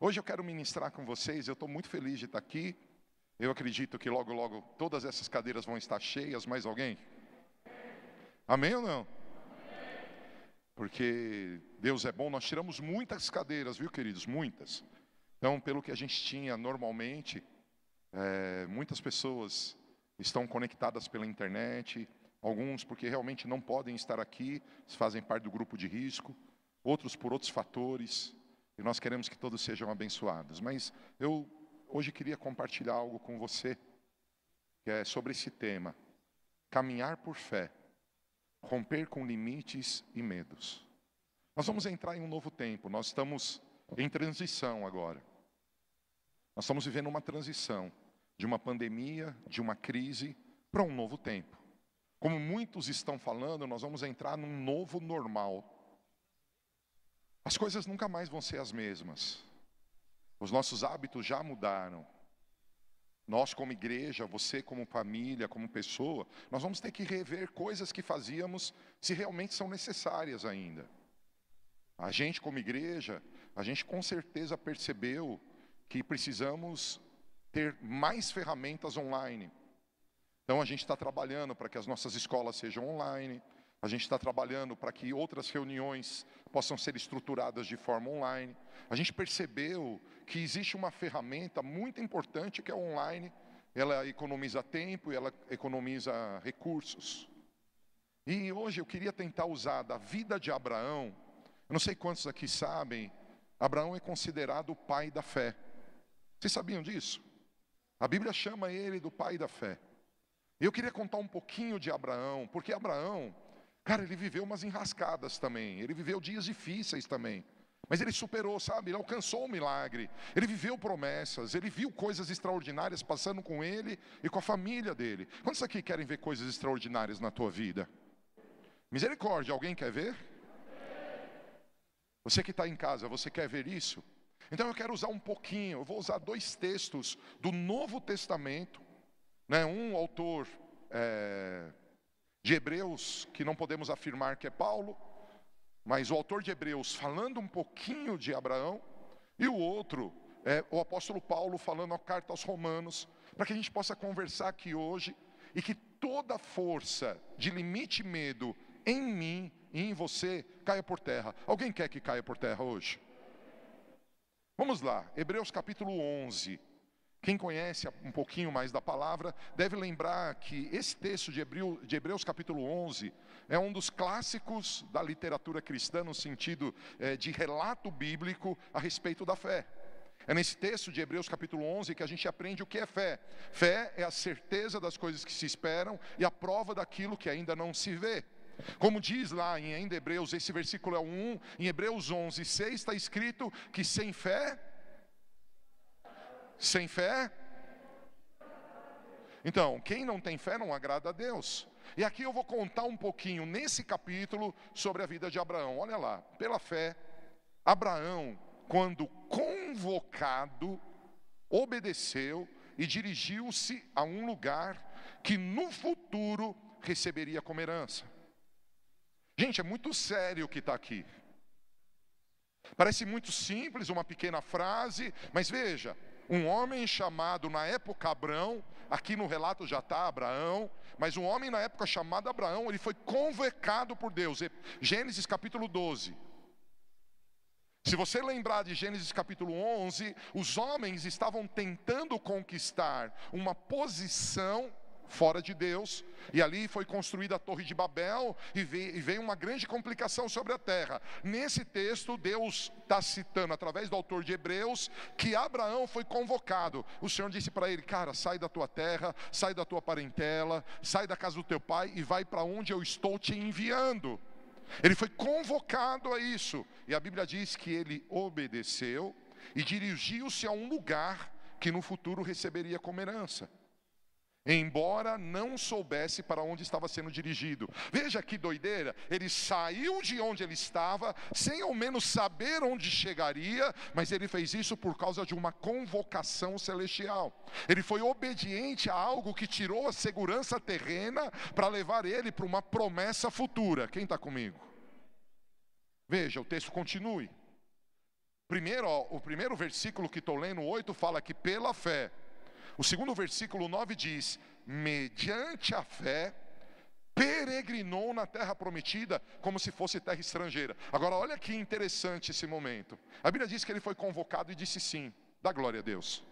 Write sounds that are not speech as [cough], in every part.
Hoje eu quero ministrar com vocês, eu estou muito feliz de estar aqui. Eu acredito que logo, logo todas essas cadeiras vão estar cheias. Mais alguém? Amém ou não? Porque Deus é bom, nós tiramos muitas cadeiras, viu, queridos? Muitas. Então, pelo que a gente tinha normalmente, é, muitas pessoas estão conectadas pela internet, alguns porque realmente não podem estar aqui, fazem parte do grupo de risco, outros por outros fatores. E nós queremos que todos sejam abençoados. Mas eu hoje queria compartilhar algo com você, que é sobre esse tema: caminhar por fé, romper com limites e medos. Nós vamos entrar em um novo tempo, nós estamos em transição agora. Nós estamos vivendo uma transição de uma pandemia, de uma crise, para um novo tempo. Como muitos estão falando, nós vamos entrar num novo normal. As coisas nunca mais vão ser as mesmas. Os nossos hábitos já mudaram. Nós, como igreja, você, como família, como pessoa, nós vamos ter que rever coisas que fazíamos se realmente são necessárias ainda. A gente, como igreja, a gente com certeza percebeu que precisamos ter mais ferramentas online. Então, a gente está trabalhando para que as nossas escolas sejam online, a gente está trabalhando para que outras reuniões possam ser estruturadas de forma online. A gente percebeu que existe uma ferramenta muito importante que é online. Ela economiza tempo e ela economiza recursos. E hoje eu queria tentar usar da vida de Abraão. Eu não sei quantos aqui sabem, Abraão é considerado o pai da fé. Vocês sabiam disso? A Bíblia chama ele do pai da fé. Eu queria contar um pouquinho de Abraão, porque Abraão Cara, ele viveu umas enrascadas também, ele viveu dias difíceis também. Mas ele superou, sabe? Ele alcançou o milagre. Ele viveu promessas, ele viu coisas extraordinárias passando com ele e com a família dele. Quantos aqui querem ver coisas extraordinárias na tua vida? Misericórdia, alguém quer ver? Você que está em casa, você quer ver isso? Então eu quero usar um pouquinho, eu vou usar dois textos do Novo Testamento. Né? Um autor é, de Hebreus, que não podemos afirmar que é Paulo, mas o autor de Hebreus falando um pouquinho de Abraão, e o outro é o apóstolo Paulo falando a carta aos Romanos, para que a gente possa conversar aqui hoje e que toda força de limite e medo em mim e em você caia por terra. Alguém quer que caia por terra hoje? Vamos lá, Hebreus capítulo 11. Quem conhece um pouquinho mais da palavra deve lembrar que esse texto de Hebreus, de Hebreus capítulo 11 é um dos clássicos da literatura cristã no sentido é, de relato bíblico a respeito da fé. É nesse texto de Hebreus capítulo 11 que a gente aprende o que é fé. Fé é a certeza das coisas que se esperam e a prova daquilo que ainda não se vê. Como diz lá em Hebreus, esse versículo é o 1, em Hebreus 11, 6 está escrito que sem fé sem fé? Então, quem não tem fé não agrada a Deus. E aqui eu vou contar um pouquinho nesse capítulo sobre a vida de Abraão. Olha lá, pela fé, Abraão, quando convocado, obedeceu e dirigiu-se a um lugar que no futuro receberia como herança. Gente, é muito sério o que está aqui. Parece muito simples, uma pequena frase, mas veja, um homem chamado na época Abraão, aqui no relato já está Abraão, mas um homem na época chamado Abraão, ele foi convocado por Deus. Gênesis capítulo 12. Se você lembrar de Gênesis capítulo 11, os homens estavam tentando conquistar uma posição fora de Deus, e ali foi construída a Torre de Babel, e veio uma grande complicação sobre a terra. Nesse texto, Deus está citando, através do autor de Hebreus, que Abraão foi convocado. O Senhor disse para ele: Cara, sai da tua terra, sai da tua parentela, sai da casa do teu pai e vai para onde eu estou te enviando. Ele foi convocado a isso, e a Bíblia diz que ele obedeceu e dirigiu-se a um lugar que no futuro receberia como herança embora não soubesse para onde estava sendo dirigido. Veja que doideira, ele saiu de onde ele estava, sem ao menos saber onde chegaria, mas ele fez isso por causa de uma convocação celestial. Ele foi obediente a algo que tirou a segurança terrena para levar ele para uma promessa futura. Quem está comigo? Veja, o texto continue. Primeiro, ó, o primeiro versículo que estou lendo, 8, fala que pela fé. O segundo versículo 9 diz: mediante a fé, peregrinou na terra prometida como se fosse terra estrangeira. Agora, olha que interessante esse momento. A Bíblia diz que ele foi convocado e disse sim. Dá glória a Deus.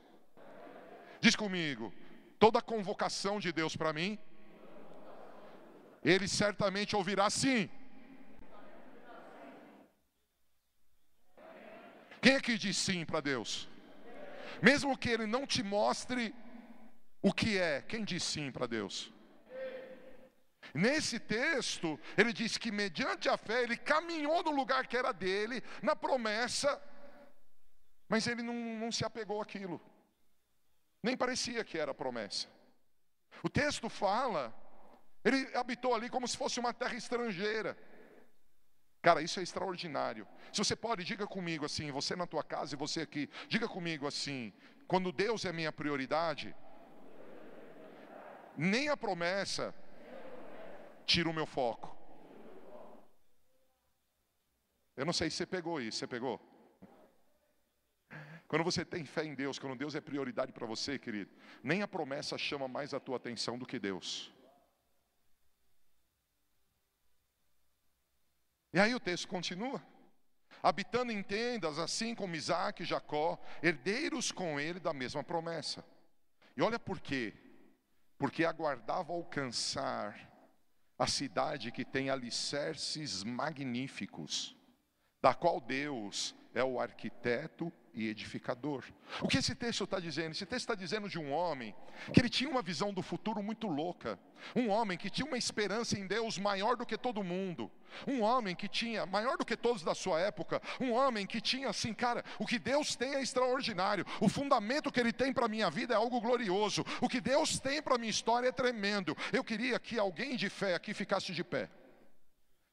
Diz comigo: toda convocação de Deus para mim, ele certamente ouvirá sim. Quem é que diz sim para Deus? Mesmo que ele não te mostre o que é, quem diz sim para Deus? Nesse texto, ele diz que mediante a fé, ele caminhou no lugar que era dele, na promessa, mas ele não, não se apegou àquilo, nem parecia que era promessa. O texto fala, ele habitou ali como se fosse uma terra estrangeira. Cara, isso é extraordinário. Se você pode, diga comigo assim, você na tua casa e você aqui, diga comigo assim: quando Deus é minha prioridade, nem a promessa tira o meu foco. Eu não sei se você pegou isso, você pegou? Quando você tem fé em Deus, quando Deus é prioridade para você, querido, nem a promessa chama mais a tua atenção do que Deus. E aí o texto continua. Habitando em tendas, assim como Isaac e Jacó, herdeiros com ele da mesma promessa. E olha por quê. Porque aguardava alcançar a cidade que tem alicerces magníficos, da qual Deus é o arquiteto e edificador. O que esse texto está dizendo? Esse texto está dizendo de um homem que ele tinha uma visão do futuro muito louca, um homem que tinha uma esperança em Deus maior do que todo mundo, um homem que tinha, maior do que todos da sua época, um homem que tinha assim, cara, o que Deus tem é extraordinário, o fundamento que Ele tem para a minha vida é algo glorioso, o que Deus tem para a minha história é tremendo. Eu queria que alguém de fé aqui ficasse de pé.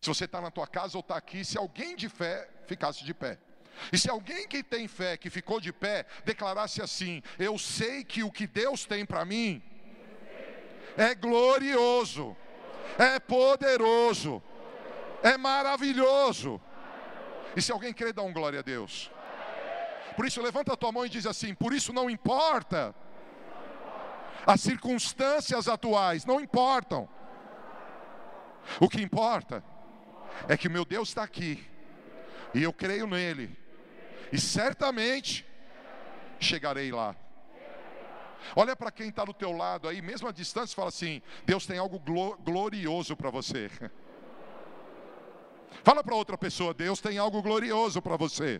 Se você está na tua casa ou está aqui, se alguém de fé ficasse de pé. E se alguém que tem fé, que ficou de pé, declarasse assim: Eu sei que o que Deus tem para mim é glorioso, é poderoso, é maravilhoso. E se alguém crê, dá um glória a Deus. Por isso, levanta a tua mão e diz assim: Por isso não importa as circunstâncias atuais, não importam. O que importa é que o meu Deus está aqui, e eu creio nele, e certamente chegarei lá. Olha para quem está do teu lado aí, mesmo à distância, fala assim: Deus tem algo glorioso para você. [laughs] Fala para outra pessoa: Deus tem algo glorioso para você.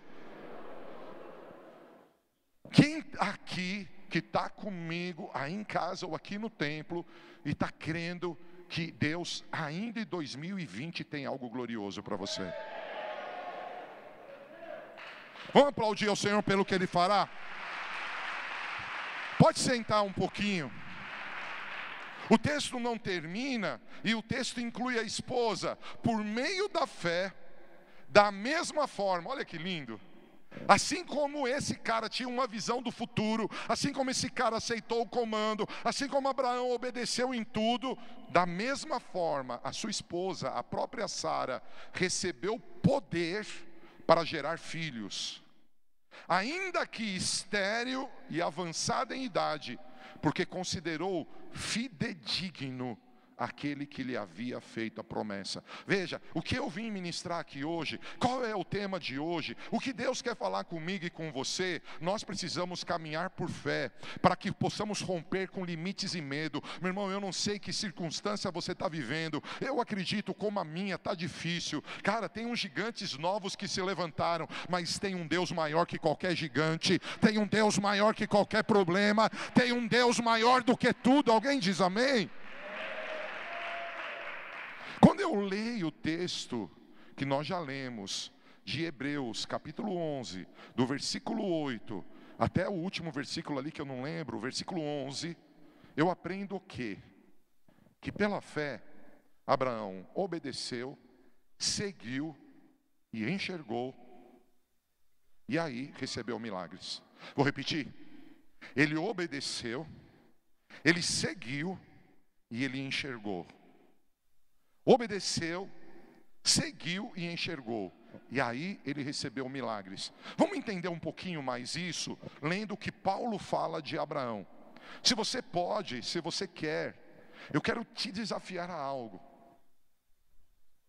Quem aqui que está comigo aí em casa ou aqui no templo e está crendo que Deus ainda em 2020 tem algo glorioso para você? Vamos aplaudir ao Senhor pelo que Ele fará? Pode sentar um pouquinho. O texto não termina e o texto inclui a esposa. Por meio da fé, da mesma forma, olha que lindo. Assim como esse cara tinha uma visão do futuro, assim como esse cara aceitou o comando, assim como Abraão obedeceu em tudo, da mesma forma, a sua esposa, a própria Sara, recebeu poder para gerar filhos, ainda que estéril e avançada em idade, porque considerou fidedigno aquele que lhe havia feito a promessa. Veja, o que eu vim ministrar aqui hoje, qual é o tema de hoje, o que Deus quer falar comigo e com você, nós precisamos caminhar por fé, para que possamos romper com limites e medo. Meu irmão, eu não sei que circunstância você está vivendo, eu acredito como a minha está difícil. Cara, tem uns gigantes novos que se levantaram, mas tem um Deus maior que qualquer gigante, tem um Deus maior que qualquer problema, tem um Deus maior do que tudo. Alguém diz amém? Quando eu leio o texto que nós já lemos, de Hebreus, capítulo 11, do versículo 8 até o último versículo ali que eu não lembro, o versículo 11, eu aprendo o quê? Que pela fé, Abraão obedeceu, seguiu e enxergou, e aí recebeu milagres. Vou repetir. Ele obedeceu, ele seguiu e ele enxergou obedeceu, seguiu e enxergou. e aí ele recebeu milagres. Vamos entender um pouquinho mais isso, lendo o que Paulo fala de Abraão. Se você pode, se você quer, eu quero te desafiar a algo.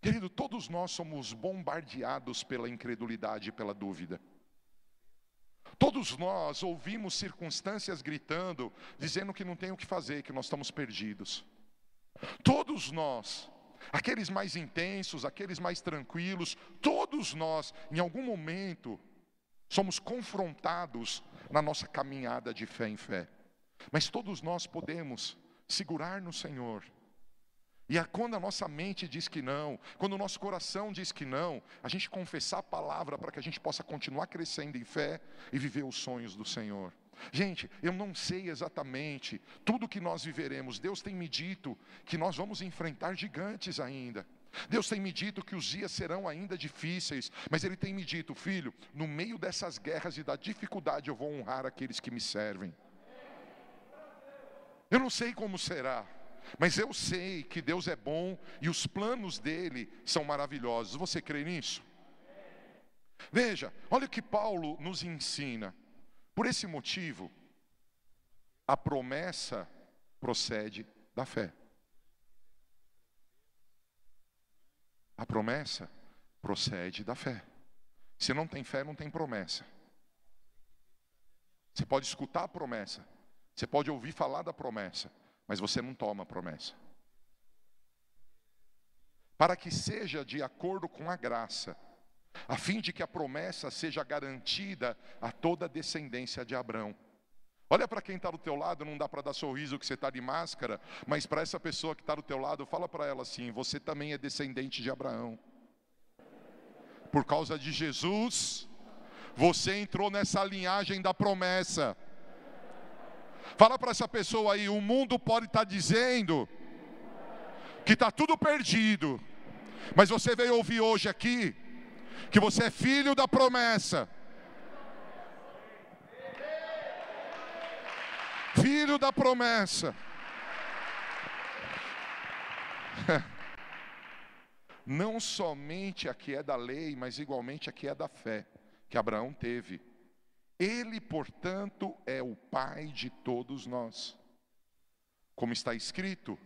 Querido, todos nós somos bombardeados pela incredulidade e pela dúvida. Todos nós ouvimos circunstâncias gritando, dizendo que não tem o que fazer, que nós estamos perdidos. Todos nós, aqueles mais intensos, aqueles mais tranquilos, todos nós, em algum momento, somos confrontados na nossa caminhada de fé em fé. Mas todos nós podemos segurar no Senhor. E é quando a nossa mente diz que não, quando o nosso coração diz que não, a gente confessar a palavra para que a gente possa continuar crescendo em fé e viver os sonhos do Senhor. Gente, eu não sei exatamente tudo que nós viveremos. Deus tem me dito que nós vamos enfrentar gigantes ainda. Deus tem me dito que os dias serão ainda difíceis, mas Ele tem me dito, filho, no meio dessas guerras e da dificuldade eu vou honrar aqueles que me servem. Eu não sei como será, mas eu sei que Deus é bom e os planos dele são maravilhosos. Você crê nisso? Veja, olha o que Paulo nos ensina. Por esse motivo, a promessa procede da fé. A promessa procede da fé. Se não tem fé, não tem promessa. Você pode escutar a promessa, você pode ouvir falar da promessa, mas você não toma a promessa. Para que seja de acordo com a graça, a fim de que a promessa seja garantida a toda a descendência de Abraão. Olha para quem está do teu lado, não dá para dar sorriso que você está de máscara, mas para essa pessoa que está do teu lado, fala para ela assim: você também é descendente de Abraão. Por causa de Jesus, você entrou nessa linhagem da promessa. Fala para essa pessoa aí, o mundo pode estar tá dizendo que está tudo perdido, mas você veio ouvir hoje aqui que você é filho da promessa. Filho da promessa. [laughs] Não somente a que é da lei, mas igualmente a que é da fé, que Abraão teve. Ele, portanto, é o Pai de todos nós. Como está escrito,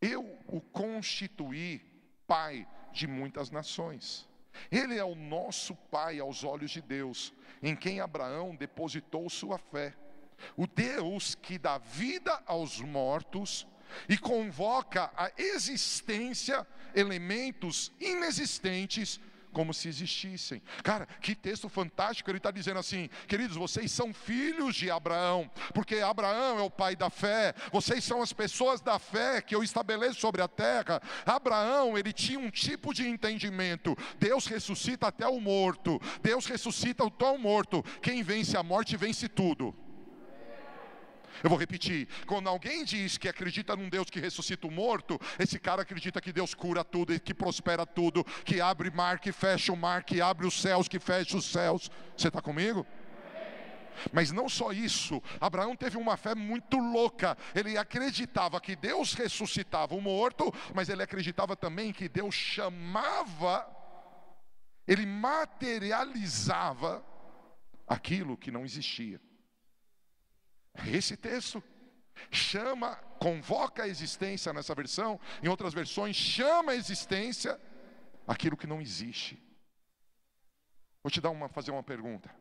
eu o constituí Pai de muitas nações. Ele é o nosso Pai aos olhos de Deus, em quem Abraão depositou sua fé. O Deus que dá vida aos mortos e convoca à existência elementos inexistentes como se existissem. Cara, que texto fantástico, ele está dizendo assim: queridos, vocês são filhos de Abraão, porque Abraão é o pai da fé, vocês são as pessoas da fé que eu estabeleço sobre a terra. Abraão, ele tinha um tipo de entendimento: Deus ressuscita até o morto, Deus ressuscita o tão morto, quem vence a morte vence tudo. Eu vou repetir: quando alguém diz que acredita num Deus que ressuscita o morto, esse cara acredita que Deus cura tudo, que prospera tudo, que abre mar, que fecha o mar, que abre os céus, que fecha os céus. Você está comigo? Mas não só isso, Abraão teve uma fé muito louca. Ele acreditava que Deus ressuscitava o morto, mas ele acreditava também que Deus chamava, ele materializava aquilo que não existia. Esse texto chama, convoca a existência nessa versão, em outras versões, chama a existência aquilo que não existe. Vou te dar uma, fazer uma pergunta.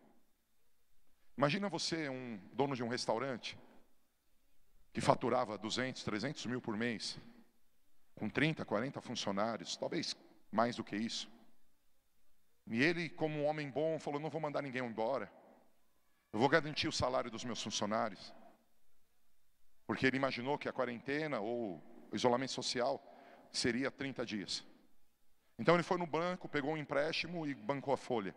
Imagina você, um dono de um restaurante, que faturava 200, 300 mil por mês, com 30, 40 funcionários, talvez mais do que isso. E ele, como um homem bom, falou: Não vou mandar ninguém embora. Eu vou garantir o salário dos meus funcionários. Porque ele imaginou que a quarentena ou o isolamento social seria 30 dias. Então ele foi no banco, pegou um empréstimo e bancou a folha.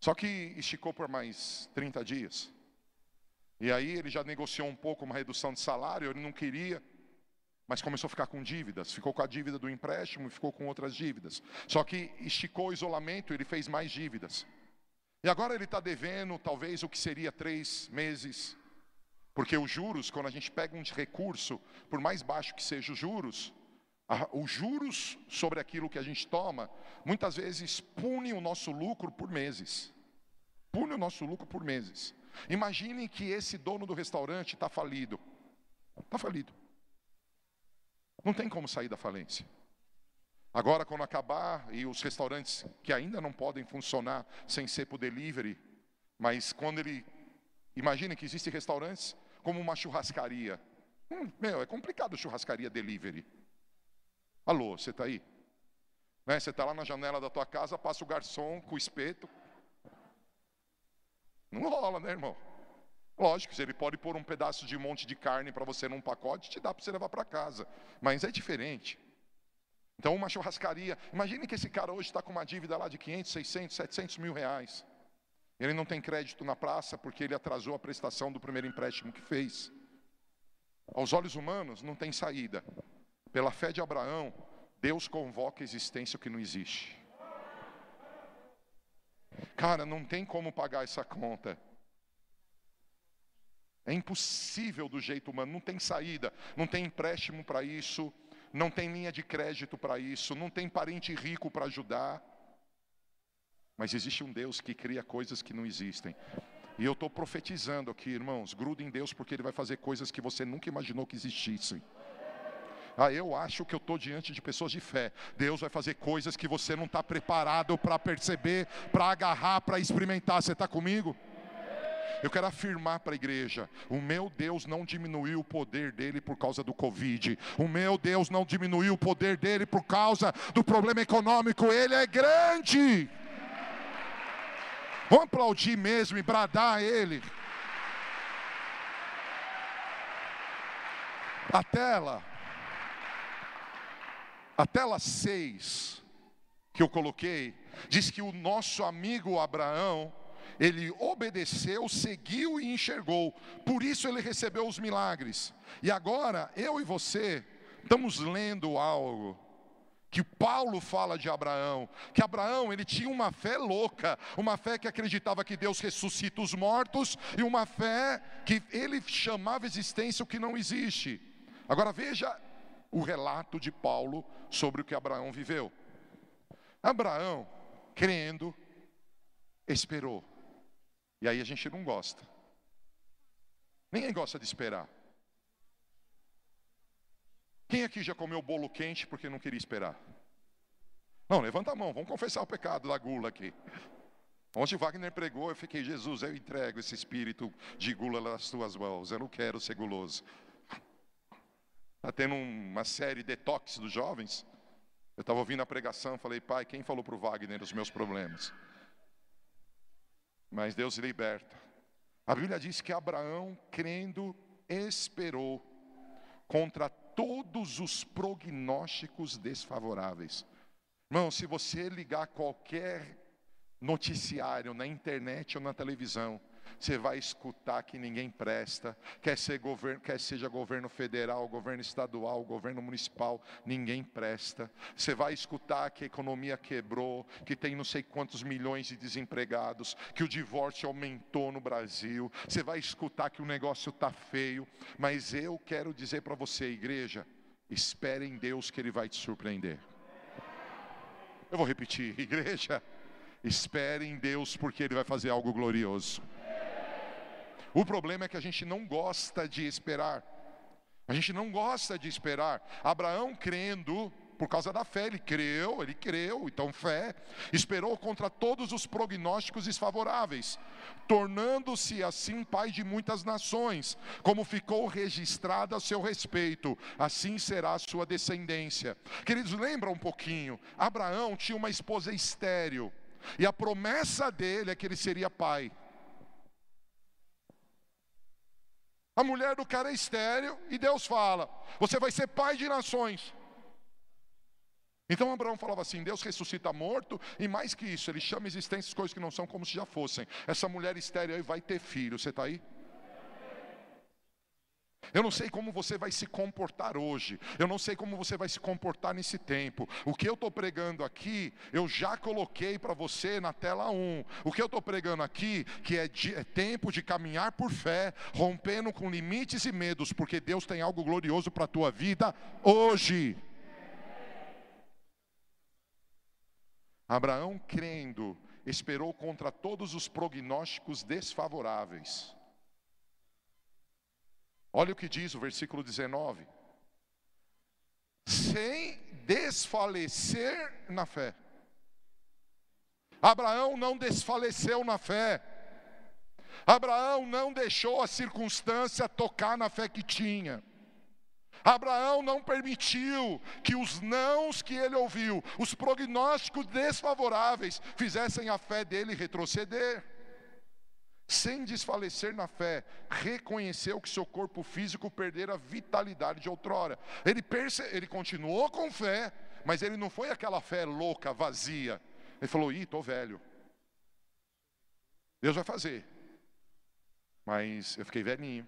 Só que esticou por mais 30 dias. E aí ele já negociou um pouco uma redução de salário, ele não queria, mas começou a ficar com dívidas. Ficou com a dívida do empréstimo e ficou com outras dívidas. Só que esticou o isolamento, ele fez mais dívidas. E agora ele está devendo talvez o que seria três meses, porque os juros, quando a gente pega um recurso, por mais baixo que seja os juros, os juros sobre aquilo que a gente toma, muitas vezes pune o nosso lucro por meses. Pune o nosso lucro por meses. Imaginem que esse dono do restaurante está falido. Está falido. Não tem como sair da falência. Agora, quando acabar, e os restaurantes que ainda não podem funcionar sem ser por delivery, mas quando ele. Imagine que existem restaurantes como uma churrascaria. Hum, meu, é complicado churrascaria delivery. Alô, você está aí? Né? Você está lá na janela da tua casa, passa o garçom com o espeto. Não rola, né, irmão? Lógico, ele pode pôr um pedaço de monte de carne para você num pacote, te dá para você levar para casa. Mas é diferente. Então, uma churrascaria. Imagine que esse cara hoje está com uma dívida lá de 500, 600, 700 mil reais. Ele não tem crédito na praça porque ele atrasou a prestação do primeiro empréstimo que fez. Aos olhos humanos, não tem saída. Pela fé de Abraão, Deus convoca a existência que não existe. Cara, não tem como pagar essa conta. É impossível do jeito humano, não tem saída, não tem empréstimo para isso, não tem linha de crédito para isso, não tem parente rico para ajudar. Mas existe um Deus que cria coisas que não existem. E eu estou profetizando aqui, irmãos, gruda em Deus porque Ele vai fazer coisas que você nunca imaginou que existissem. Ah, eu acho que eu estou diante de pessoas de fé. Deus vai fazer coisas que você não está preparado para perceber, para agarrar, para experimentar. Você está comigo? Eu quero afirmar para a igreja: o meu Deus não diminuiu o poder dele por causa do Covid, o meu Deus não diminuiu o poder dele por causa do problema econômico, ele é grande. Vamos aplaudir mesmo e bradar a ele. A tela. A tela 6 que eu coloquei diz que o nosso amigo Abraão, ele obedeceu, seguiu e enxergou. Por isso ele recebeu os milagres. E agora eu e você estamos lendo algo que Paulo fala de Abraão, que Abraão ele tinha uma fé louca, uma fé que acreditava que Deus ressuscita os mortos e uma fé que ele chamava existência o que não existe. Agora veja o relato de Paulo sobre o que Abraão viveu. Abraão, crendo, esperou. E aí a gente não gosta. Ninguém gosta de esperar. Quem aqui já comeu bolo quente porque não queria esperar? Não, levanta a mão, vamos confessar o pecado da gula aqui. Onde Wagner pregou, eu fiquei, Jesus, eu entrego esse espírito de gula nas tuas mãos, eu não quero ser guloso. Está tendo uma série detox dos jovens. Eu estava ouvindo a pregação, falei, pai, quem falou para o Wagner os meus problemas? Mas Deus liberta. A Bíblia diz que Abraão, crendo, esperou contra todos os prognósticos desfavoráveis. Irmão, se você ligar qualquer noticiário na internet ou na televisão, você vai escutar que ninguém presta, quer, ser governo, quer seja governo federal, governo estadual, governo municipal, ninguém presta. Você vai escutar que a economia quebrou, que tem não sei quantos milhões de desempregados, que o divórcio aumentou no Brasil. Você vai escutar que o negócio está feio, mas eu quero dizer para você, igreja, espere em Deus que Ele vai te surpreender. Eu vou repetir, [laughs] igreja, espere em Deus porque Ele vai fazer algo glorioso. O problema é que a gente não gosta de esperar. A gente não gosta de esperar. Abraão crendo, por causa da fé, ele creu, ele creu, então fé, esperou contra todos os prognósticos desfavoráveis, tornando-se assim pai de muitas nações, como ficou registrado a seu respeito, assim será a sua descendência. Queridos, lembra um pouquinho, Abraão tinha uma esposa estéril, e a promessa dele é que ele seria pai. A mulher do cara é estéreo e Deus fala: Você vai ser pai de nações. Então Abraão falava assim: Deus ressuscita morto, e mais que isso, ele chama existências coisas que não são como se já fossem. Essa mulher estéreo aí vai ter filho, você está aí? Eu não sei como você vai se comportar hoje, eu não sei como você vai se comportar nesse tempo. O que eu estou pregando aqui, eu já coloquei para você na tela 1. O que eu estou pregando aqui, que é, de, é tempo de caminhar por fé, rompendo com limites e medos, porque Deus tem algo glorioso para a tua vida hoje. Abraão crendo, esperou contra todos os prognósticos desfavoráveis. Olha o que diz o versículo 19: sem desfalecer na fé. Abraão não desfaleceu na fé. Abraão não deixou a circunstância tocar na fé que tinha. Abraão não permitiu que os nãos que ele ouviu, os prognósticos desfavoráveis, fizessem a fé dele retroceder. Sem desfalecer na fé, reconheceu que seu corpo físico perdera a vitalidade de outrora. Ele, perce... ele continuou com fé, mas ele não foi aquela fé louca, vazia. Ele falou: Ih, estou velho. Deus vai fazer. Mas eu fiquei velhinho.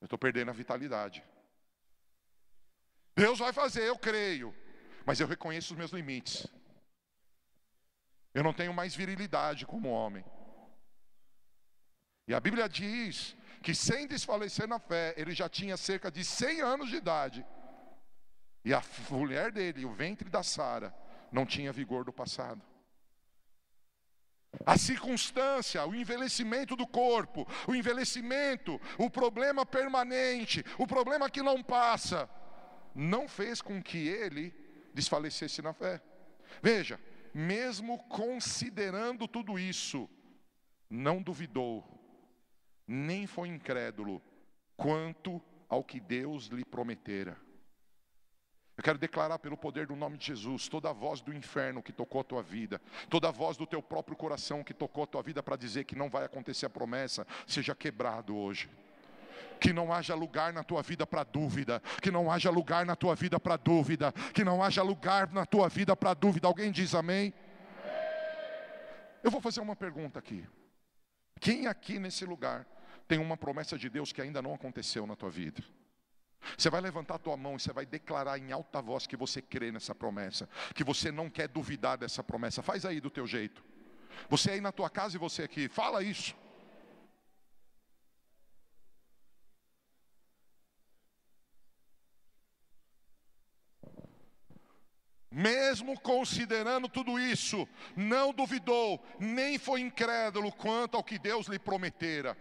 Eu estou perdendo a vitalidade. Deus vai fazer, eu creio. Mas eu reconheço os meus limites. Eu não tenho mais virilidade como homem. E a Bíblia diz que sem desfalecer na fé, ele já tinha cerca de 100 anos de idade. E a mulher dele, o ventre da Sara, não tinha vigor do passado. A circunstância, o envelhecimento do corpo, o envelhecimento, o problema permanente, o problema que não passa, não fez com que ele desfalecesse na fé. Veja, mesmo considerando tudo isso, não duvidou, nem foi incrédulo quanto ao que Deus lhe prometera. Eu quero declarar pelo poder do nome de Jesus, toda voz do inferno que tocou a tua vida, toda voz do teu próprio coração que tocou a tua vida para dizer que não vai acontecer a promessa, seja quebrado hoje. Que não haja lugar na tua vida para dúvida, que não haja lugar na tua vida para dúvida, que não haja lugar na tua vida para dúvida. Alguém diz amém? Eu vou fazer uma pergunta aqui. Quem aqui nesse lugar tem uma promessa de Deus que ainda não aconteceu na tua vida? Você vai levantar a tua mão e você vai declarar em alta voz que você crê nessa promessa, que você não quer duvidar dessa promessa. Faz aí do teu jeito. Você aí na tua casa e você aqui, fala isso. Mesmo considerando tudo isso, não duvidou, nem foi incrédulo quanto ao que Deus lhe prometera.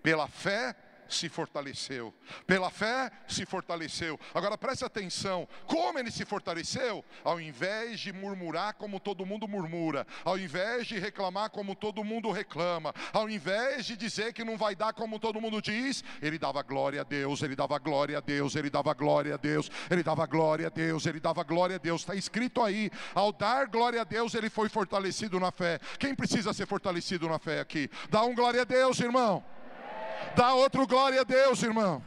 Pela fé, se fortaleceu. Pela fé se fortaleceu. Agora preste atenção: como ele se fortaleceu? Ao invés de murmurar como todo mundo murmura, ao invés de reclamar como todo mundo reclama, ao invés de dizer que não vai dar como todo mundo diz, ele dava glória a Deus, ele dava glória a Deus, ele dava glória a Deus, ele dava glória a Deus, ele dava glória a Deus. Está escrito aí: ao dar glória a Deus, ele foi fortalecido na fé. Quem precisa ser fortalecido na fé aqui? Dá um glória a Deus, irmão. Dá outro glória a Deus, irmão.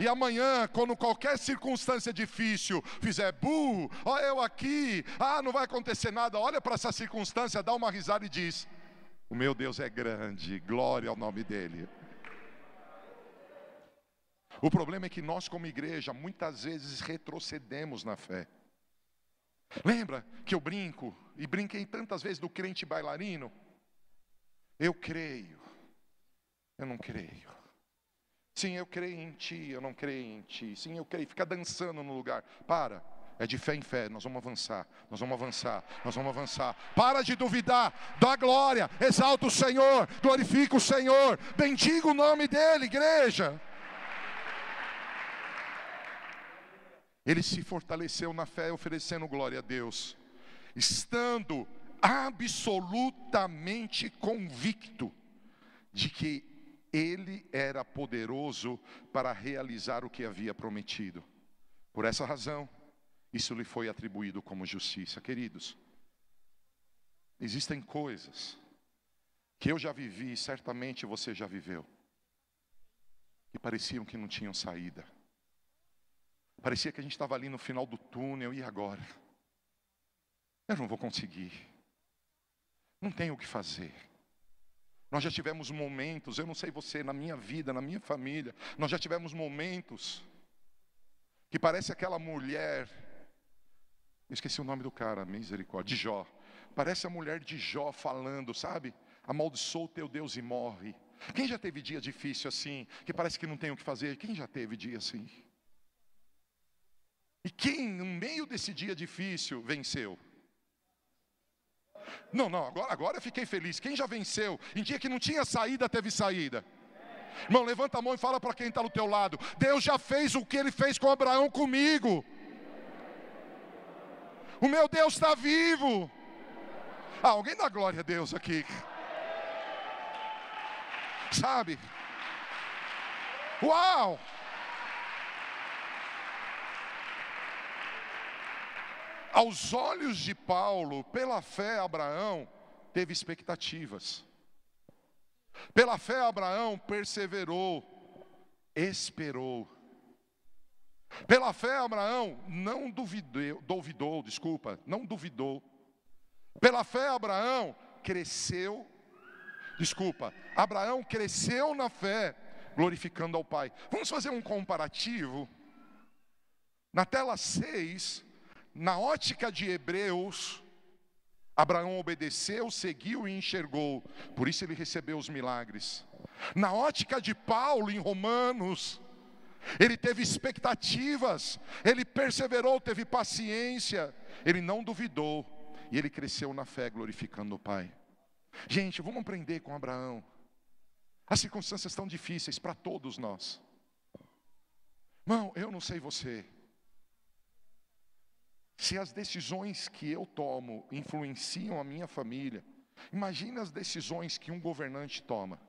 E amanhã, quando qualquer circunstância difícil fizer bu, ó eu aqui, ah, não vai acontecer nada, olha para essa circunstância, dá uma risada e diz: O meu Deus é grande, glória ao nome dEle. O problema é que nós, como igreja, muitas vezes retrocedemos na fé. Lembra que eu brinco, e brinquei tantas vezes do crente bailarino? Eu creio, eu não creio. Sim, eu creio em ti, eu não creio em ti. Sim, eu creio. Fica dançando no lugar. Para. É de fé em fé, nós vamos avançar, nós vamos avançar, nós vamos avançar. Para de duvidar, dá glória, exalta o Senhor, glorifica o Senhor, bendiga o nome dEle, igreja. Ele se fortaleceu na fé, oferecendo glória a Deus, estando absolutamente convicto de que ele era poderoso para realizar o que havia prometido. Por essa razão, isso lhe foi atribuído como justiça. Queridos, existem coisas que eu já vivi, certamente você já viveu, que pareciam que não tinham saída. Parecia que a gente estava ali no final do túnel, e agora? Eu não vou conseguir. Não tenho o que fazer. Nós já tivemos momentos, eu não sei você, na minha vida, na minha família, nós já tivemos momentos que parece aquela mulher, eu esqueci o nome do cara, misericórdia, de Jó. Parece a mulher de Jó falando, sabe? Amaldiçoa teu Deus e morre. Quem já teve dia difícil assim, que parece que não tem o que fazer? Quem já teve dia assim? E quem, no meio desse dia difícil, venceu? Não, não, agora, agora eu fiquei feliz. Quem já venceu? Em dia que não tinha saída, teve saída. Irmão, levanta a mão e fala para quem está do teu lado. Deus já fez o que ele fez com Abraão comigo. O meu Deus está vivo. Ah, alguém dá glória a Deus aqui. Sabe? Uau! Aos olhos de Paulo, pela fé, Abraão teve expectativas. Pela fé, Abraão perseverou, esperou. Pela fé, Abraão não duvidou, duvidou, desculpa, não duvidou. Pela fé, Abraão cresceu, desculpa, Abraão cresceu na fé, glorificando ao Pai. Vamos fazer um comparativo? Na tela 6, na ótica de Hebreus, Abraão obedeceu, seguiu e enxergou, por isso ele recebeu os milagres. Na ótica de Paulo, em Romanos, ele teve expectativas, ele perseverou, teve paciência, ele não duvidou e ele cresceu na fé, glorificando o Pai. Gente, vamos aprender com Abraão. As circunstâncias estão difíceis para todos nós. Irmão, eu não sei você. Se as decisões que eu tomo influenciam a minha família, imagine as decisões que um governante toma.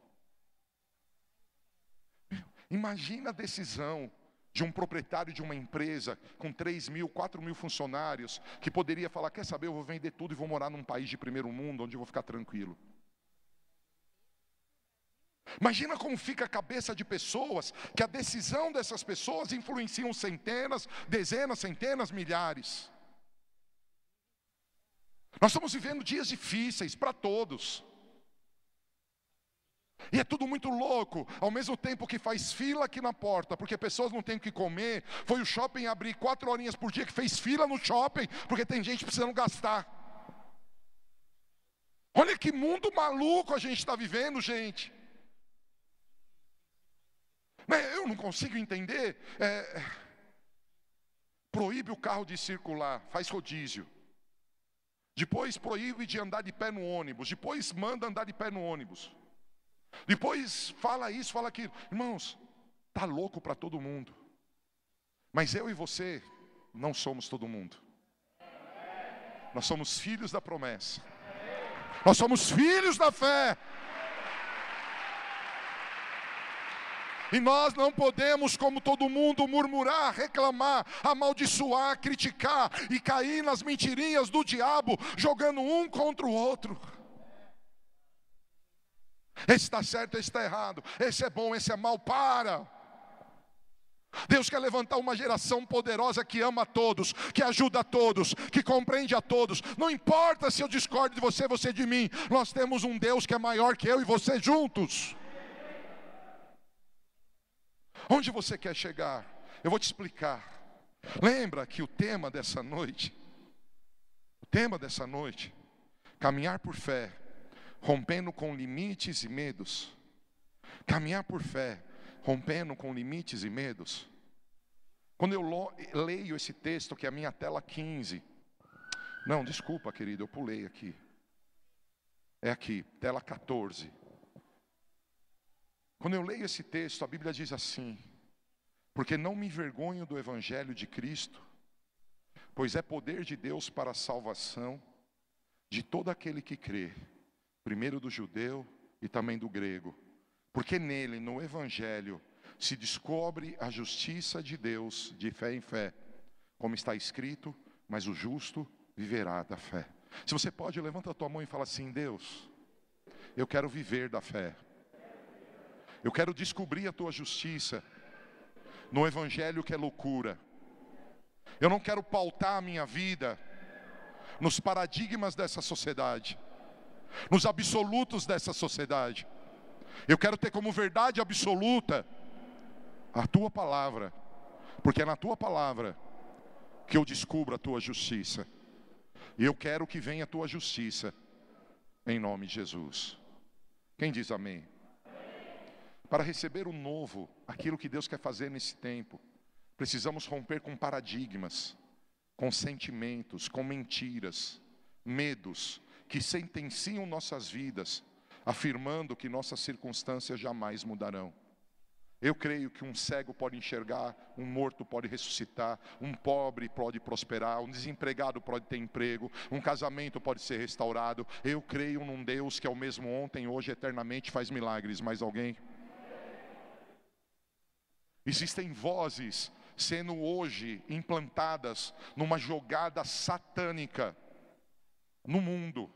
Imagina a decisão de um proprietário de uma empresa com 3 mil, 4 mil funcionários, que poderia falar: Quer saber, eu vou vender tudo e vou morar num país de primeiro mundo, onde eu vou ficar tranquilo. Imagina como fica a cabeça de pessoas, que a decisão dessas pessoas influenciam centenas, dezenas, centenas, milhares. Nós estamos vivendo dias difíceis para todos. E é tudo muito louco, ao mesmo tempo que faz fila aqui na porta, porque pessoas não têm o que comer. Foi o shopping abrir quatro horinhas por dia que fez fila no shopping, porque tem gente precisando gastar. Olha que mundo maluco a gente está vivendo, gente. Eu não consigo entender. É, proíbe o carro de circular, faz rodízio. Depois proíbe de andar de pé no ônibus. Depois manda andar de pé no ônibus. Depois fala isso, fala aquilo. Irmãos, tá louco para todo mundo. Mas eu e você não somos todo mundo. Nós somos filhos da promessa. Nós somos filhos da fé. E nós não podemos, como todo mundo, murmurar, reclamar, amaldiçoar, criticar e cair nas mentirinhas do diabo, jogando um contra o outro. Esse está certo, esse está errado, esse é bom, esse é mal, para. Deus quer levantar uma geração poderosa que ama a todos, que ajuda a todos, que compreende a todos. Não importa se eu discordo de você, você de mim. Nós temos um Deus que é maior que eu e você juntos. Onde você quer chegar? Eu vou te explicar. Lembra que o tema dessa noite, o tema dessa noite, caminhar por fé, rompendo com limites e medos. Caminhar por fé, rompendo com limites e medos. Quando eu leio esse texto, que é a minha tela 15, não, desculpa, querido, eu pulei aqui. É aqui, tela 14. Quando eu leio esse texto, a Bíblia diz assim: Porque não me envergonho do Evangelho de Cristo, pois é poder de Deus para a salvação de todo aquele que crê, primeiro do judeu e também do grego, porque nele, no Evangelho, se descobre a justiça de Deus de fé em fé, como está escrito, mas o justo viverá da fé. Se você pode, levanta a tua mão e fala assim: Deus, eu quero viver da fé. Eu quero descobrir a tua justiça no evangelho que é loucura. Eu não quero pautar a minha vida nos paradigmas dessa sociedade, nos absolutos dessa sociedade. Eu quero ter como verdade absoluta a tua palavra, porque é na tua palavra que eu descubro a tua justiça. E eu quero que venha a tua justiça, em nome de Jesus. Quem diz amém? Para receber o novo, aquilo que Deus quer fazer nesse tempo. Precisamos romper com paradigmas, com sentimentos, com mentiras, medos que sentenciam nossas vidas, afirmando que nossas circunstâncias jamais mudarão. Eu creio que um cego pode enxergar, um morto pode ressuscitar, um pobre pode prosperar, um desempregado pode ter emprego, um casamento pode ser restaurado. Eu creio num Deus que é o mesmo ontem, hoje, eternamente faz milagres. Mais alguém? Existem vozes sendo hoje implantadas numa jogada satânica no mundo,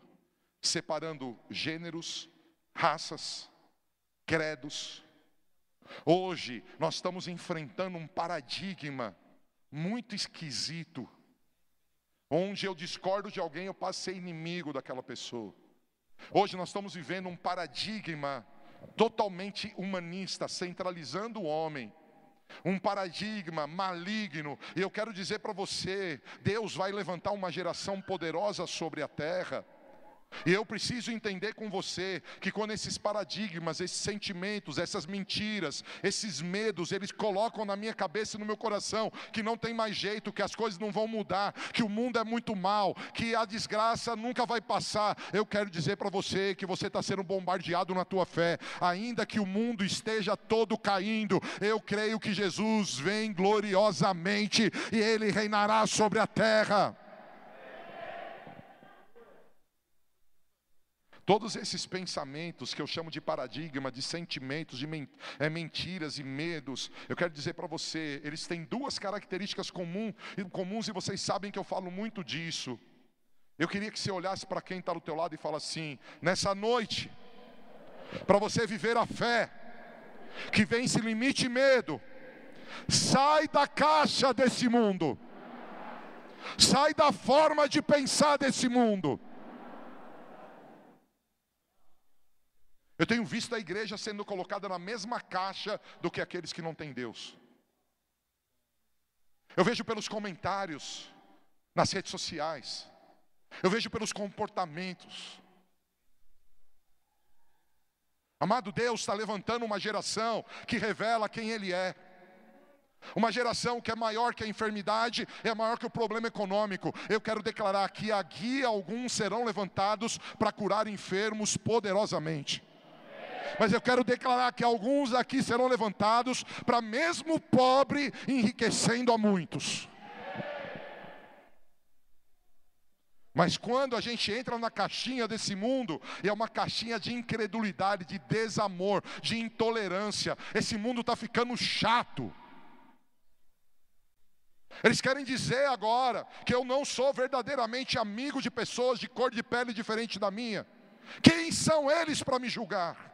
separando gêneros, raças, credos. Hoje nós estamos enfrentando um paradigma muito esquisito, onde eu discordo de alguém, eu ser inimigo daquela pessoa. Hoje nós estamos vivendo um paradigma totalmente humanista, centralizando o homem um paradigma maligno. E eu quero dizer para você: Deus vai levantar uma geração poderosa sobre a terra e eu preciso entender com você que quando esses paradigmas, esses sentimentos, essas mentiras, esses medos, eles colocam na minha cabeça e no meu coração que não tem mais jeito, que as coisas não vão mudar, que o mundo é muito mal, que a desgraça nunca vai passar. Eu quero dizer para você que você está sendo bombardeado na tua fé, ainda que o mundo esteja todo caindo. Eu creio que Jesus vem gloriosamente e ele reinará sobre a terra. Todos esses pensamentos que eu chamo de paradigma, de sentimentos, de men é, mentiras e medos, eu quero dizer para você, eles têm duas características comum, comuns e vocês sabem que eu falo muito disso. Eu queria que você olhasse para quem está do teu lado e fala assim: nessa noite, para você viver a fé, que vence limite e medo, sai da caixa desse mundo, sai da forma de pensar desse mundo Eu tenho visto a igreja sendo colocada na mesma caixa do que aqueles que não têm Deus. Eu vejo pelos comentários nas redes sociais, eu vejo pelos comportamentos. Amado Deus está levantando uma geração que revela quem Ele é. Uma geração que é maior que a enfermidade, é maior que o problema econômico. Eu quero declarar que aqui alguns serão levantados para curar enfermos poderosamente. Mas eu quero declarar que alguns aqui serão levantados para mesmo pobre enriquecendo a muitos. Mas quando a gente entra na caixinha desse mundo, é uma caixinha de incredulidade, de desamor, de intolerância. Esse mundo está ficando chato. Eles querem dizer agora que eu não sou verdadeiramente amigo de pessoas de cor de pele diferente da minha. Quem são eles para me julgar?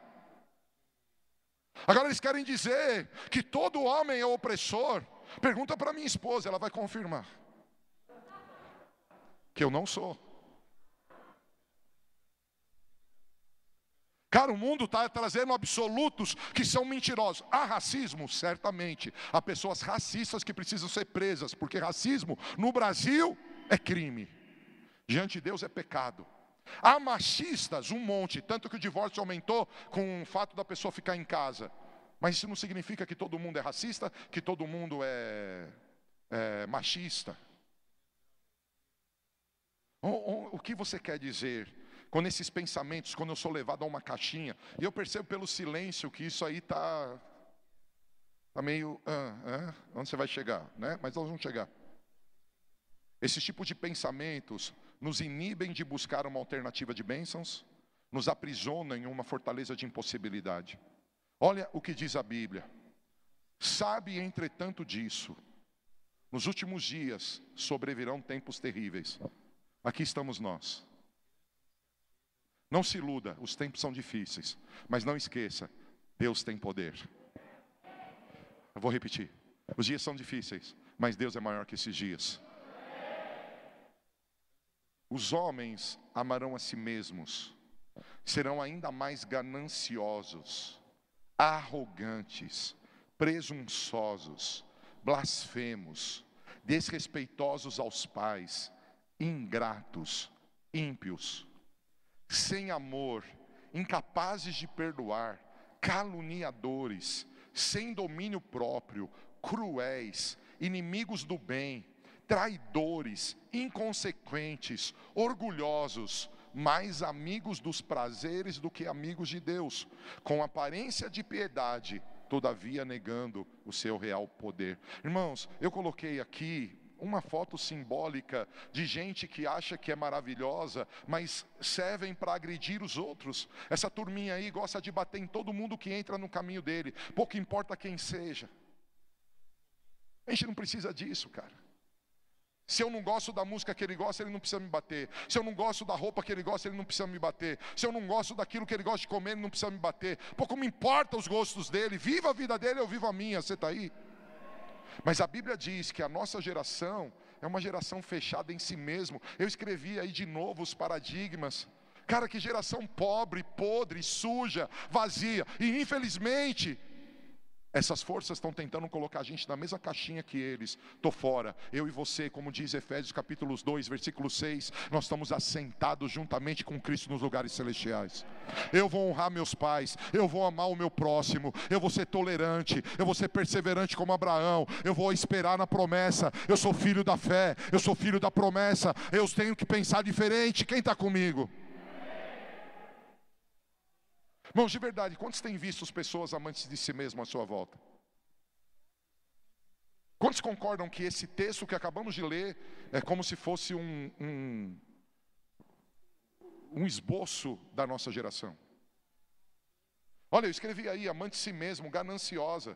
Agora eles querem dizer que todo homem é opressor. Pergunta para minha esposa, ela vai confirmar. Que eu não sou. Cara, o mundo está trazendo absolutos que são mentirosos. Há racismo? Certamente. Há pessoas racistas que precisam ser presas, porque racismo no Brasil é crime. Diante de Deus é pecado. Há machistas, um monte, tanto que o divórcio aumentou com o fato da pessoa ficar em casa. Mas isso não significa que todo mundo é racista, que todo mundo é, é machista. O, o, o que você quer dizer com esses pensamentos, quando eu sou levado a uma caixinha? E eu percebo pelo silêncio que isso aí está tá meio. Ah, ah, onde você vai chegar? Né? Mas nós vamos chegar. Esse tipo de pensamentos nos inibem de buscar uma alternativa de bênçãos, nos aprisionam em uma fortaleza de impossibilidade. Olha o que diz a Bíblia. Sabe, entretanto, disso. Nos últimos dias sobrevirão tempos terríveis. Aqui estamos nós. Não se iluda, os tempos são difíceis, mas não esqueça, Deus tem poder. Eu vou repetir. Os dias são difíceis, mas Deus é maior que esses dias. Os homens amarão a si mesmos, serão ainda mais gananciosos, arrogantes, presunçosos, blasfemos, desrespeitosos aos pais, ingratos, ímpios, sem amor, incapazes de perdoar, caluniadores, sem domínio próprio, cruéis, inimigos do bem, traidores, inconsequentes, orgulhosos, mais amigos dos prazeres do que amigos de Deus, com aparência de piedade, todavia negando o seu real poder. Irmãos, eu coloquei aqui uma foto simbólica de gente que acha que é maravilhosa, mas servem para agredir os outros. Essa turminha aí gosta de bater em todo mundo que entra no caminho dele, pouco importa quem seja. A gente não precisa disso, cara. Se eu não gosto da música que ele gosta, ele não precisa me bater. Se eu não gosto da roupa que ele gosta, ele não precisa me bater. Se eu não gosto daquilo que ele gosta de comer, ele não precisa me bater. Pouco me importa os gostos dele. Viva a vida dele, eu vivo a minha. Você está aí? Mas a Bíblia diz que a nossa geração é uma geração fechada em si mesmo. Eu escrevi aí de novo os paradigmas. Cara, que geração pobre, podre, suja, vazia. E infelizmente, essas forças estão tentando colocar a gente na mesma caixinha que eles. Estou fora. Eu e você, como diz Efésios capítulo 2, versículo 6, nós estamos assentados juntamente com Cristo nos lugares celestiais. Eu vou honrar meus pais, eu vou amar o meu próximo, eu vou ser tolerante, eu vou ser perseverante como Abraão, eu vou esperar na promessa. Eu sou filho da fé, eu sou filho da promessa. Eu tenho que pensar diferente. Quem está comigo? Irmãos, de verdade, quantos têm visto as pessoas amantes de si mesmo à sua volta? Quantos concordam que esse texto que acabamos de ler é como se fosse um, um, um esboço da nossa geração? Olha, eu escrevi aí, amante de si mesmo, gananciosa.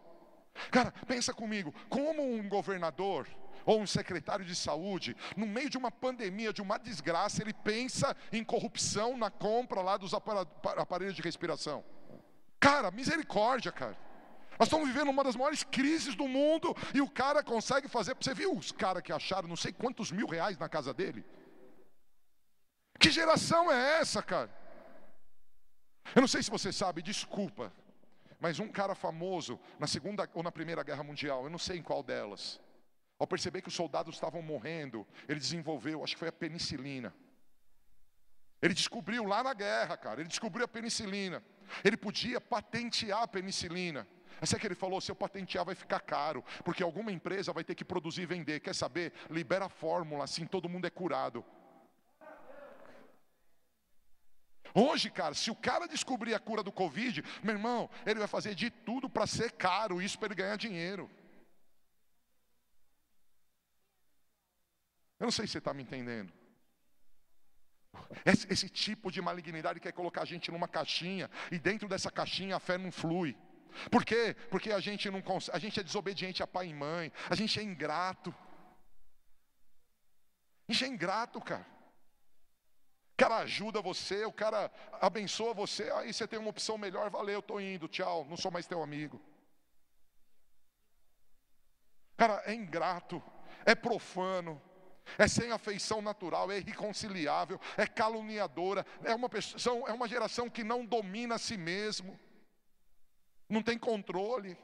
Cara, pensa comigo, como um governador ou um secretário de saúde, no meio de uma pandemia, de uma desgraça, ele pensa em corrupção na compra lá dos aparelhos de respiração. Cara, misericórdia, cara. Nós estamos vivendo uma das maiores crises do mundo e o cara consegue fazer. Você viu os caras que acharam não sei quantos mil reais na casa dele? Que geração é essa, cara? Eu não sei se você sabe, desculpa, mas um cara famoso na segunda ou na primeira guerra mundial, eu não sei em qual delas, ao perceber que os soldados estavam morrendo, ele desenvolveu, acho que foi a penicilina. Ele descobriu lá na guerra, cara, ele descobriu a penicilina. Ele podia patentear a penicilina. Assim é que ele falou: se eu patentear vai ficar caro, porque alguma empresa vai ter que produzir e vender. Quer saber? Libera a fórmula, assim todo mundo é curado. Hoje, cara, se o cara descobrir a cura do Covid, meu irmão, ele vai fazer de tudo para ser caro, isso para ele ganhar dinheiro. Eu não sei se você está me entendendo. Esse, esse, tipo de malignidade quer colocar a gente numa caixinha e dentro dessa caixinha a fé não flui. Por quê? Porque a gente não a gente é desobediente a pai e mãe, a gente é ingrato. A gente é ingrato, cara. O cara ajuda você, o cara abençoa você, aí você tem uma opção melhor, valeu, estou indo, tchau, não sou mais teu amigo. Cara, é ingrato, é profano é sem afeição natural, é irreconciliável, é caluniadora, é uma, pessoa, é uma geração que não domina a si mesmo, não tem controle,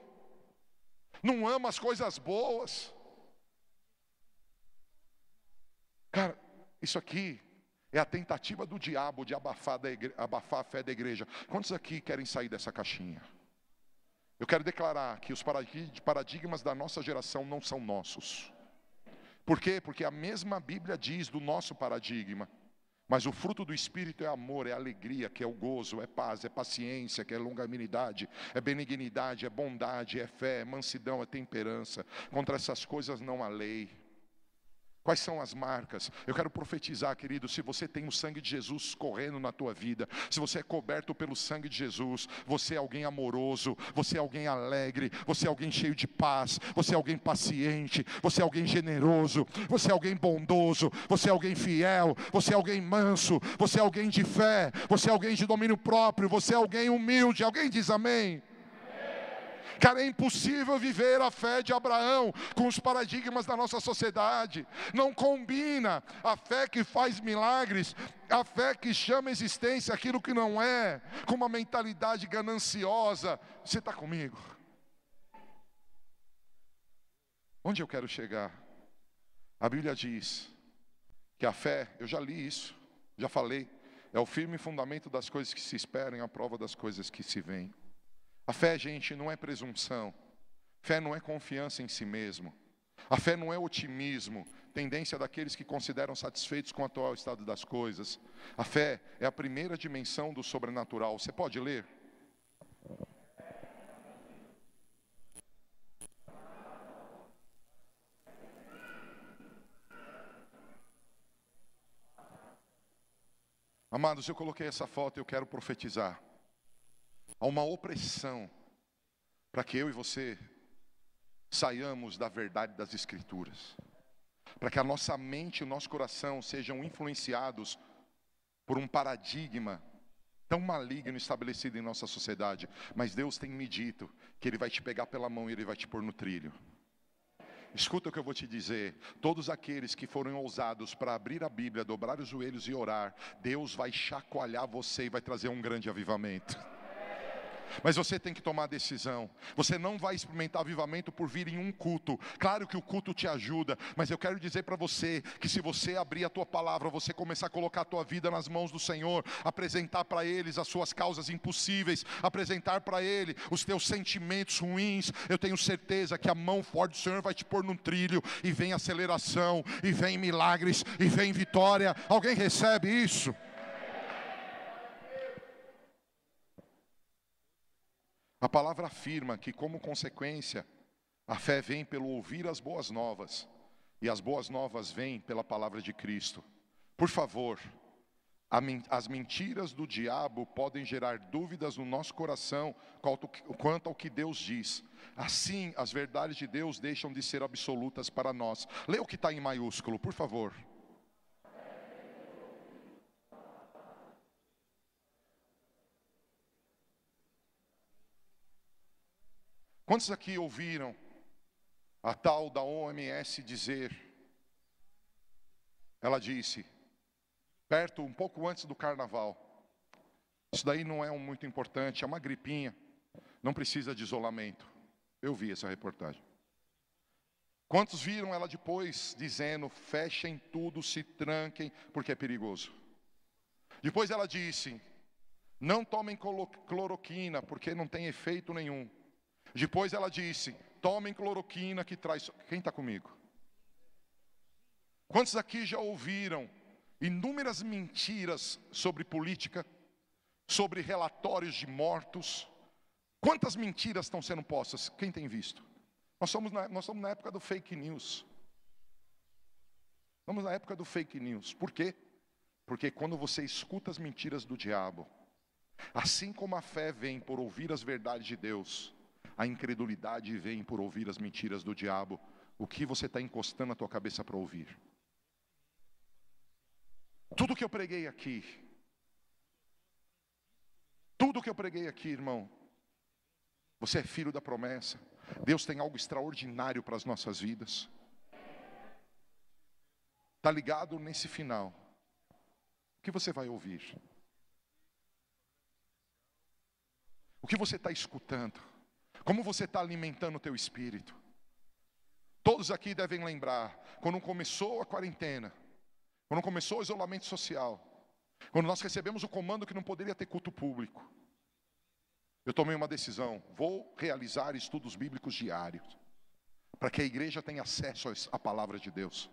não ama as coisas boas. Cara, isso aqui é a tentativa do diabo de abafar, abafar a fé da igreja. Quantos aqui querem sair dessa caixinha? Eu quero declarar que os paradigmas da nossa geração não são nossos. Por quê? Porque a mesma Bíblia diz do nosso paradigma. Mas o fruto do Espírito é amor, é alegria, que é o gozo, é paz, é paciência, que é longanimidade, é benignidade, é bondade, é fé, é mansidão, é temperança. Contra essas coisas não há lei. Quais são as marcas? Eu quero profetizar, querido, se você tem o sangue de Jesus correndo na tua vida, se você é coberto pelo sangue de Jesus, você é alguém amoroso, você é alguém alegre, você é alguém cheio de paz, você é alguém paciente, você é alguém generoso, você é alguém bondoso, você é alguém fiel, você é alguém manso, você é alguém de fé, você é alguém de domínio próprio, você é alguém humilde. Alguém diz amém? Cara, é impossível viver a fé de Abraão com os paradigmas da nossa sociedade. Não combina a fé que faz milagres, a fé que chama existência aquilo que não é, com uma mentalidade gananciosa. Você está comigo? Onde eu quero chegar? A Bíblia diz que a fé, eu já li isso, já falei, é o firme fundamento das coisas que se esperam a prova das coisas que se veem. A fé, gente, não é presunção. Fé não é confiança em si mesmo. A fé não é otimismo, tendência daqueles que consideram satisfeitos com o atual estado das coisas. A fé é a primeira dimensão do sobrenatural. Você pode ler? Amados, eu coloquei essa foto e eu quero profetizar. Há uma opressão para que eu e você saiamos da verdade das Escrituras, para que a nossa mente e o nosso coração sejam influenciados por um paradigma tão maligno estabelecido em nossa sociedade. Mas Deus tem me dito que Ele vai te pegar pela mão e Ele vai te pôr no trilho. Escuta o que eu vou te dizer. Todos aqueles que foram ousados para abrir a Bíblia, dobrar os joelhos e orar, Deus vai chacoalhar você e vai trazer um grande avivamento. Mas você tem que tomar a decisão. Você não vai experimentar avivamento por vir em um culto. Claro que o culto te ajuda, mas eu quero dizer para você que se você abrir a tua palavra, você começar a colocar a tua vida nas mãos do Senhor, apresentar para eles as suas causas impossíveis, apresentar para ele os teus sentimentos ruins, eu tenho certeza que a mão forte do Senhor vai te pôr num trilho e vem aceleração, e vem milagres, e vem vitória. Alguém recebe isso? A palavra afirma que, como consequência, a fé vem pelo ouvir as boas novas, e as boas novas vêm pela palavra de Cristo. Por favor, as mentiras do diabo podem gerar dúvidas no nosso coração quanto ao que Deus diz. Assim, as verdades de Deus deixam de ser absolutas para nós. Leia o que está em maiúsculo, por favor. Quantos aqui ouviram a tal da OMS dizer? Ela disse, perto, um pouco antes do carnaval. Isso daí não é um muito importante, é uma gripinha, não precisa de isolamento. Eu vi essa reportagem. Quantos viram ela depois dizendo: fechem tudo, se tranquem, porque é perigoso? Depois ela disse: não tomem cloroquina, porque não tem efeito nenhum. Depois ela disse: tomem cloroquina que traz. Quem está comigo? Quantos aqui já ouviram inúmeras mentiras sobre política, sobre relatórios de mortos? Quantas mentiras estão sendo postas? Quem tem visto? Nós somos na, nós somos na época do fake news. Estamos na época do fake news. Por quê? Porque quando você escuta as mentiras do diabo, assim como a fé vem por ouvir as verdades de Deus, a incredulidade vem por ouvir as mentiras do diabo. O que você está encostando a tua cabeça para ouvir? Tudo que eu preguei aqui, tudo que eu preguei aqui, irmão, você é filho da promessa. Deus tem algo extraordinário para as nossas vidas. Está ligado nesse final. O que você vai ouvir? O que você está escutando? Como você está alimentando o teu espírito? Todos aqui devem lembrar, quando começou a quarentena, quando começou o isolamento social, quando nós recebemos o comando que não poderia ter culto público, eu tomei uma decisão, vou realizar estudos bíblicos diários, para que a igreja tenha acesso à palavra de Deus.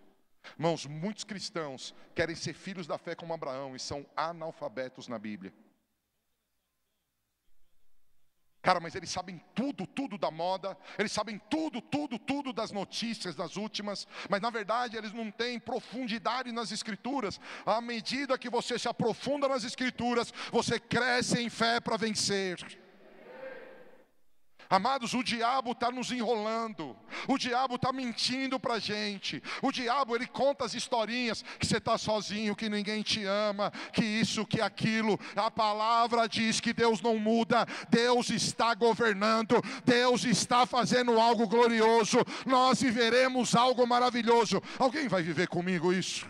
Irmãos, muitos cristãos querem ser filhos da fé como Abraão e são analfabetos na Bíblia. Cara, mas eles sabem tudo, tudo da moda, eles sabem tudo, tudo, tudo das notícias das últimas, mas na verdade eles não têm profundidade nas Escrituras. À medida que você se aprofunda nas Escrituras, você cresce em fé para vencer. Amados, o diabo está nos enrolando, o diabo está mentindo para a gente, o diabo ele conta as historinhas que você está sozinho, que ninguém te ama, que isso, que aquilo. A palavra diz que Deus não muda, Deus está governando, Deus está fazendo algo glorioso, nós viveremos algo maravilhoso. Alguém vai viver comigo isso?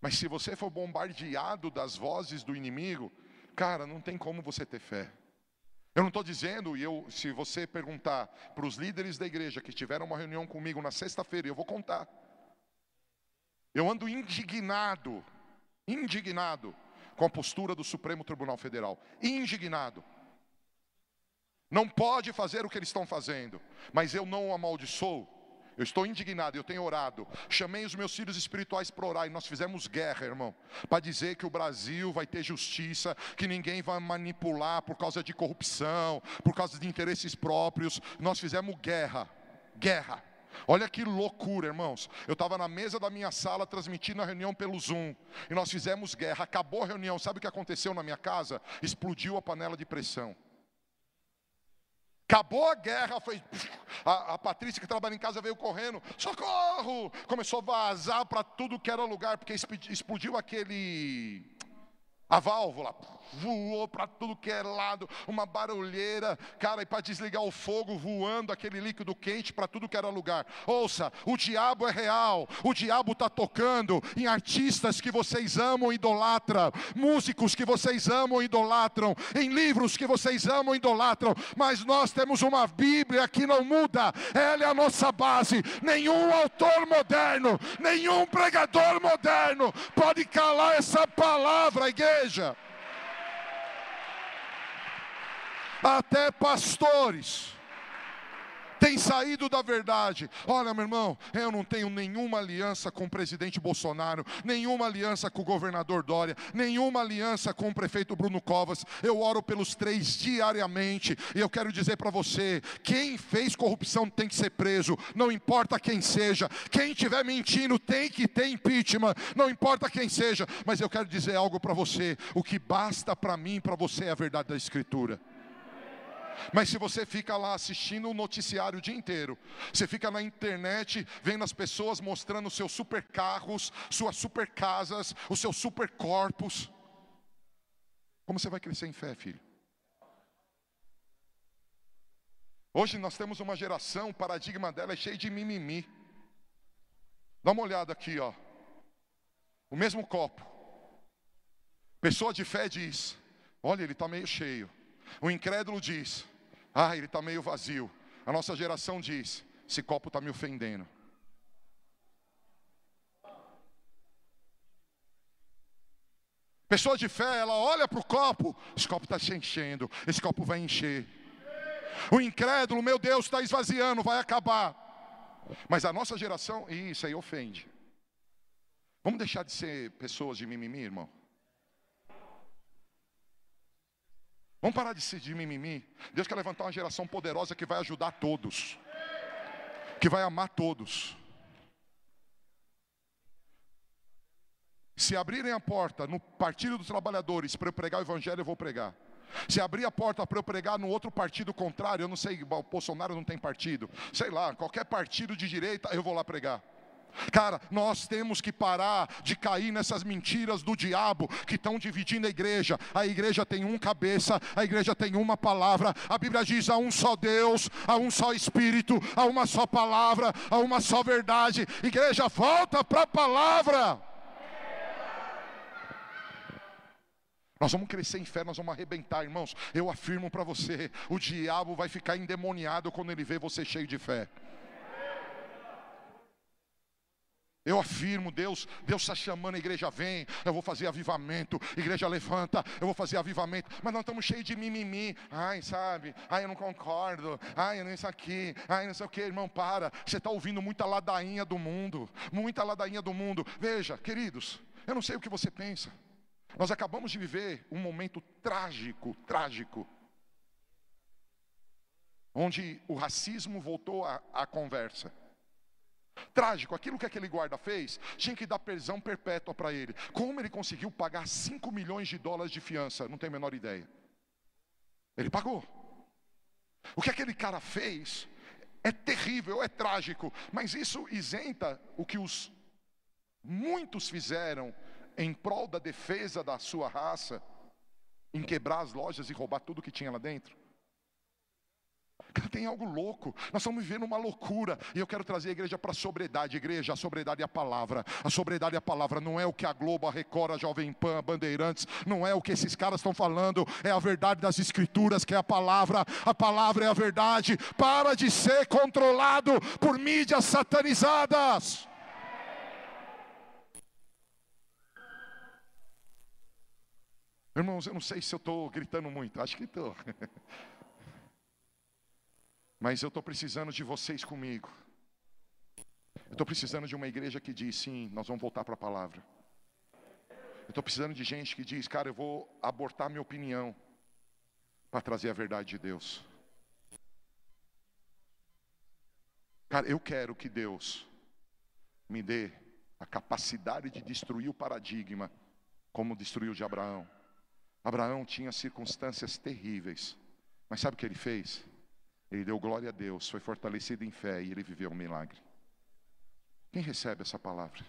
Mas se você for bombardeado das vozes do inimigo, cara, não tem como você ter fé. Eu não estou dizendo, e eu, se você perguntar para os líderes da igreja que tiveram uma reunião comigo na sexta-feira, eu vou contar. Eu ando indignado, indignado com a postura do Supremo Tribunal Federal. Indignado. não pode fazer o que eles estão fazendo, mas eu não o amaldiçoo. Eu estou indignado, eu tenho orado. Chamei os meus filhos espirituais para orar e nós fizemos guerra, irmão, para dizer que o Brasil vai ter justiça, que ninguém vai manipular por causa de corrupção, por causa de interesses próprios. Nós fizemos guerra, guerra. Olha que loucura, irmãos. Eu estava na mesa da minha sala transmitindo a reunião pelo Zoom e nós fizemos guerra. Acabou a reunião, sabe o que aconteceu na minha casa? Explodiu a panela de pressão. Acabou a guerra, foi. A, a, Patrícia que trabalha em casa veio correndo, socorro! Começou a vazar para tudo que era lugar, porque explodiu aquele. A válvula voou para tudo que é lado, uma barulheira, cara, e para desligar o fogo voando aquele líquido quente para tudo que era lugar. Ouça, o diabo é real, o diabo está tocando em artistas que vocês amam e idolatram, músicos que vocês amam e idolatram, em livros que vocês amam e idolatram, mas nós temos uma Bíblia que não muda, ela é a nossa base. Nenhum autor moderno, nenhum pregador moderno pode calar essa palavra, igreja. Até pastores têm saído da verdade. Olha, meu irmão, eu não tenho nenhuma aliança com o presidente Bolsonaro, nenhuma aliança com o governador Dória, nenhuma aliança com o prefeito Bruno Covas. Eu oro pelos três diariamente e eu quero dizer para você: quem fez corrupção tem que ser preso, não importa quem seja. Quem estiver mentindo tem que ter impeachment, não importa quem seja. Mas eu quero dizer algo para você: o que basta para mim e para você é a verdade da Escritura. Mas se você fica lá assistindo o noticiário o dia inteiro, você fica na internet vendo as pessoas mostrando seus super carros, suas super casas, os seus super corpos, como você vai crescer em fé, filho? Hoje nós temos uma geração, o paradigma dela é cheio de mimimi. Dá uma olhada aqui, ó. O mesmo copo. Pessoa de fé diz: Olha, ele está meio cheio. O incrédulo diz: Ah, ele está meio vazio. A nossa geração diz: Esse copo está me ofendendo. Pessoa de fé, ela olha para o copo, esse copo está se enchendo, esse copo vai encher. O incrédulo, meu Deus, está esvaziando, vai acabar. Mas a nossa geração, isso aí ofende. Vamos deixar de ser pessoas de mimimi, irmão? Vamos parar de ser de mimimi. Deus quer levantar uma geração poderosa que vai ajudar todos, que vai amar todos. Se abrirem a porta no Partido dos Trabalhadores para eu pregar o Evangelho, eu vou pregar. Se abrir a porta para eu pregar no outro partido contrário, eu não sei, o Bolsonaro não tem partido, sei lá, qualquer partido de direita, eu vou lá pregar. Cara, nós temos que parar de cair nessas mentiras do diabo que estão dividindo a igreja. A igreja tem um cabeça, a igreja tem uma palavra. A Bíblia diz: há um só Deus, há um só Espírito, há uma só palavra, há uma só verdade. Igreja, volta para a palavra. Nós vamos crescer em fé, nós vamos arrebentar, irmãos. Eu afirmo para você: o diabo vai ficar endemoniado quando ele vê você cheio de fé. Eu afirmo, Deus, Deus está chamando a igreja, vem, eu vou fazer avivamento, igreja levanta, eu vou fazer avivamento, mas nós estamos cheios de mimimi, ai, sabe, ai, eu não concordo, ai, não isso aqui, ai, não sei o que, irmão, para, você está ouvindo muita ladainha do mundo, muita ladainha do mundo, veja, queridos, eu não sei o que você pensa, nós acabamos de viver um momento trágico, trágico, onde o racismo voltou à conversa, Trágico, aquilo que aquele guarda fez, tinha que dar prisão perpétua para ele. Como ele conseguiu pagar 5 milhões de dólares de fiança? Não tenho a menor ideia. Ele pagou. O que aquele cara fez é terrível, é trágico, mas isso isenta o que os muitos fizeram em prol da defesa da sua raça, em quebrar as lojas e roubar tudo que tinha lá dentro. Cara, tem algo louco. Nós estamos vivendo uma loucura. E eu quero trazer a igreja para a sobriedade. Igreja, a sobriedade é a palavra. A sobriedade é a palavra. Não é o que a Globo, a Record, a Jovem Pan, a Bandeirantes. Não é o que esses caras estão falando. É a verdade das Escrituras, que é a palavra. A palavra é a verdade. Para de ser controlado por mídias satanizadas. Irmãos, eu não sei se eu estou gritando muito. Acho que estou. [laughs] Mas eu estou precisando de vocês comigo. Eu estou precisando de uma igreja que diz: sim, nós vamos voltar para a palavra. Eu estou precisando de gente que diz: cara, eu vou abortar minha opinião para trazer a verdade de Deus. Cara, eu quero que Deus me dê a capacidade de destruir o paradigma, como destruiu de Abraão. Abraão tinha circunstâncias terríveis, mas sabe o que ele fez? Ele deu glória a Deus, foi fortalecido em fé e ele viveu um milagre. Quem recebe essa palavra?